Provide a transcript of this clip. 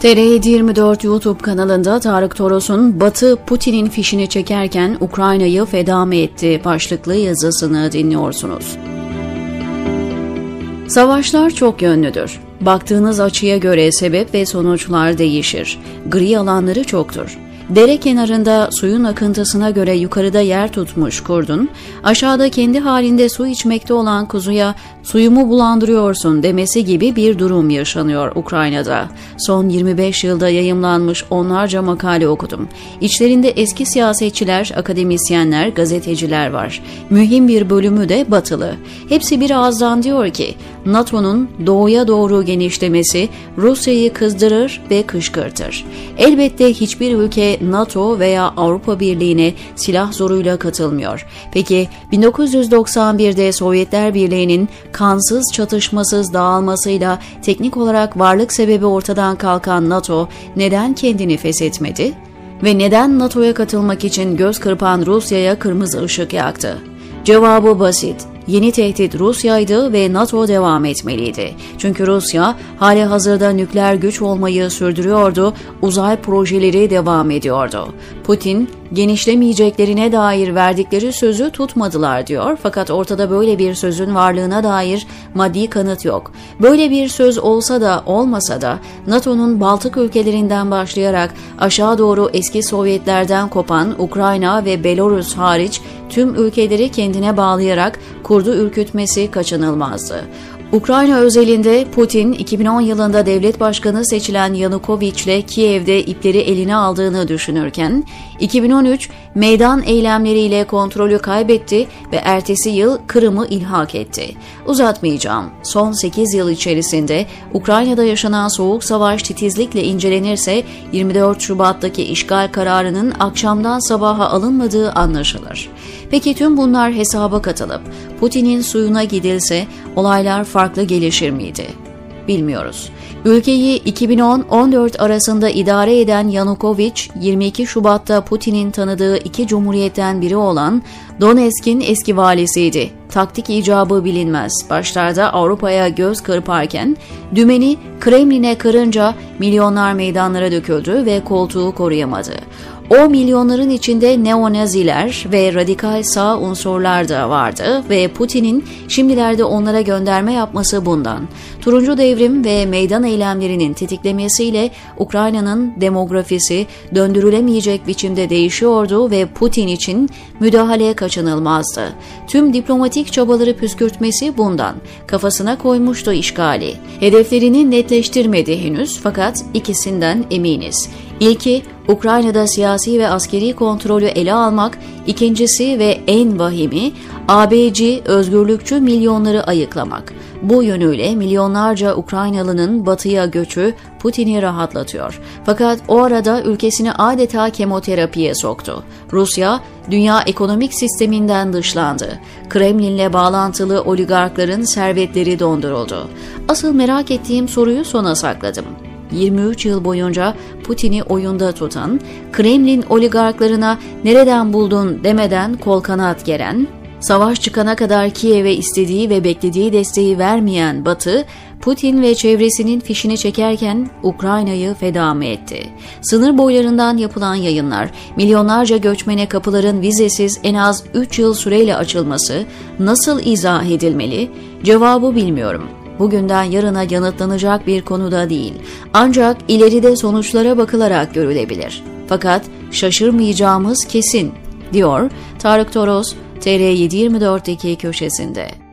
TR724 YouTube kanalında Tarık Toros'un Batı Putin'in fişini çekerken Ukrayna'yı feda mı etti başlıklı yazısını dinliyorsunuz. Savaşlar çok yönlüdür. Baktığınız açıya göre sebep ve sonuçlar değişir. Gri alanları çoktur. Dere kenarında suyun akıntısına göre yukarıda yer tutmuş kurdun, aşağıda kendi halinde su içmekte olan kuzuya suyumu bulandırıyorsun demesi gibi bir durum yaşanıyor Ukrayna'da. Son 25 yılda yayımlanmış onlarca makale okudum. İçlerinde eski siyasetçiler, akademisyenler, gazeteciler var. Mühim bir bölümü de batılı. Hepsi bir ağızdan diyor ki NATO'nun doğuya doğru genişlemesi Rusya'yı kızdırır ve kışkırtır. Elbette hiçbir ülke NATO veya Avrupa Birliği'ne silah zoruyla katılmıyor. Peki 1991'de Sovyetler Birliği'nin kansız çatışmasız dağılmasıyla teknik olarak varlık sebebi ortadan kalkan NATO neden kendini feshetmedi? Ve neden NATO'ya katılmak için göz kırpan Rusya'ya kırmızı ışık yaktı? Cevabı basit. Yeni tehdit Rusya'ydı ve NATO devam etmeliydi. Çünkü Rusya hali hazırda nükleer güç olmayı sürdürüyordu, uzay projeleri devam ediyordu. Putin genişlemeyeceklerine dair verdikleri sözü tutmadılar diyor fakat ortada böyle bir sözün varlığına dair maddi kanıt yok. Böyle bir söz olsa da olmasa da NATO'nun Baltık ülkelerinden başlayarak aşağı doğru eski Sovyetlerden kopan Ukrayna ve Belarus hariç tüm ülkeleri kendine bağlayarak kurdu ürkütmesi kaçınılmazdı. Ukrayna özelinde Putin 2010 yılında devlet başkanı seçilen Yanukovych ile Kiev'de ipleri eline aldığını düşünürken 2013 meydan eylemleriyle kontrolü kaybetti ve ertesi yıl Kırım'ı ilhak etti. Uzatmayacağım. Son 8 yıl içerisinde Ukrayna'da yaşanan soğuk savaş titizlikle incelenirse 24 Şubat'taki işgal kararının akşamdan sabaha alınmadığı anlaşılır. Peki tüm bunlar hesaba katılıp Putin'in suyuna gidilse olaylar farklı gelişir miydi? Bilmiyoruz. Ülkeyi 2010-14 arasında idare eden Yanukovych, 22 Şubat'ta Putin'in tanıdığı iki cumhuriyetten biri olan Donetsk'in eski valisiydi. Taktik icabı bilinmez. Başlarda Avrupa'ya göz kırparken dümeni Kremlin'e kırınca milyonlar meydanlara döküldü ve koltuğu koruyamadı. O milyonların içinde neonaziler ve radikal sağ unsurlar da vardı ve Putin'in şimdilerde onlara gönderme yapması bundan. Turuncu devrim ve meydan eylemlerinin tetiklemesiyle Ukrayna'nın demografisi döndürülemeyecek biçimde değişiyordu ve Putin için müdahale kaçınılmazdı. Tüm diplomatik çabaları püskürtmesi bundan. Kafasına koymuştu işgali. Hedeflerini netleştirmedi henüz fakat ikisinden eminiz. İlki Ukrayna'da siyasi ve askeri kontrolü ele almak, ikincisi ve en vahimi ABC özgürlükçü milyonları ayıklamak. Bu yönüyle milyonlarca Ukraynalı'nın batıya göçü Putin'i rahatlatıyor. Fakat o arada ülkesini adeta kemoterapiye soktu. Rusya, dünya ekonomik sisteminden dışlandı. Kremlin'le bağlantılı oligarkların servetleri donduruldu. Asıl merak ettiğim soruyu sona sakladım. 23 yıl boyunca Putin'i oyunda tutan, Kremlin oligarklarına nereden buldun demeden kol kanat geren, savaş çıkana kadar Kiev'e istediği ve beklediği desteği vermeyen Batı, Putin ve çevresinin fişini çekerken Ukrayna'yı feda mı etti? Sınır boylarından yapılan yayınlar, milyonlarca göçmene kapıların vizesiz en az 3 yıl süreyle açılması nasıl izah edilmeli? Cevabı bilmiyorum bugünden yarına yanıtlanacak bir konuda değil. Ancak ileride sonuçlara bakılarak görülebilir. Fakat şaşırmayacağımız kesin, diyor Tarık Toros TR724'deki köşesinde.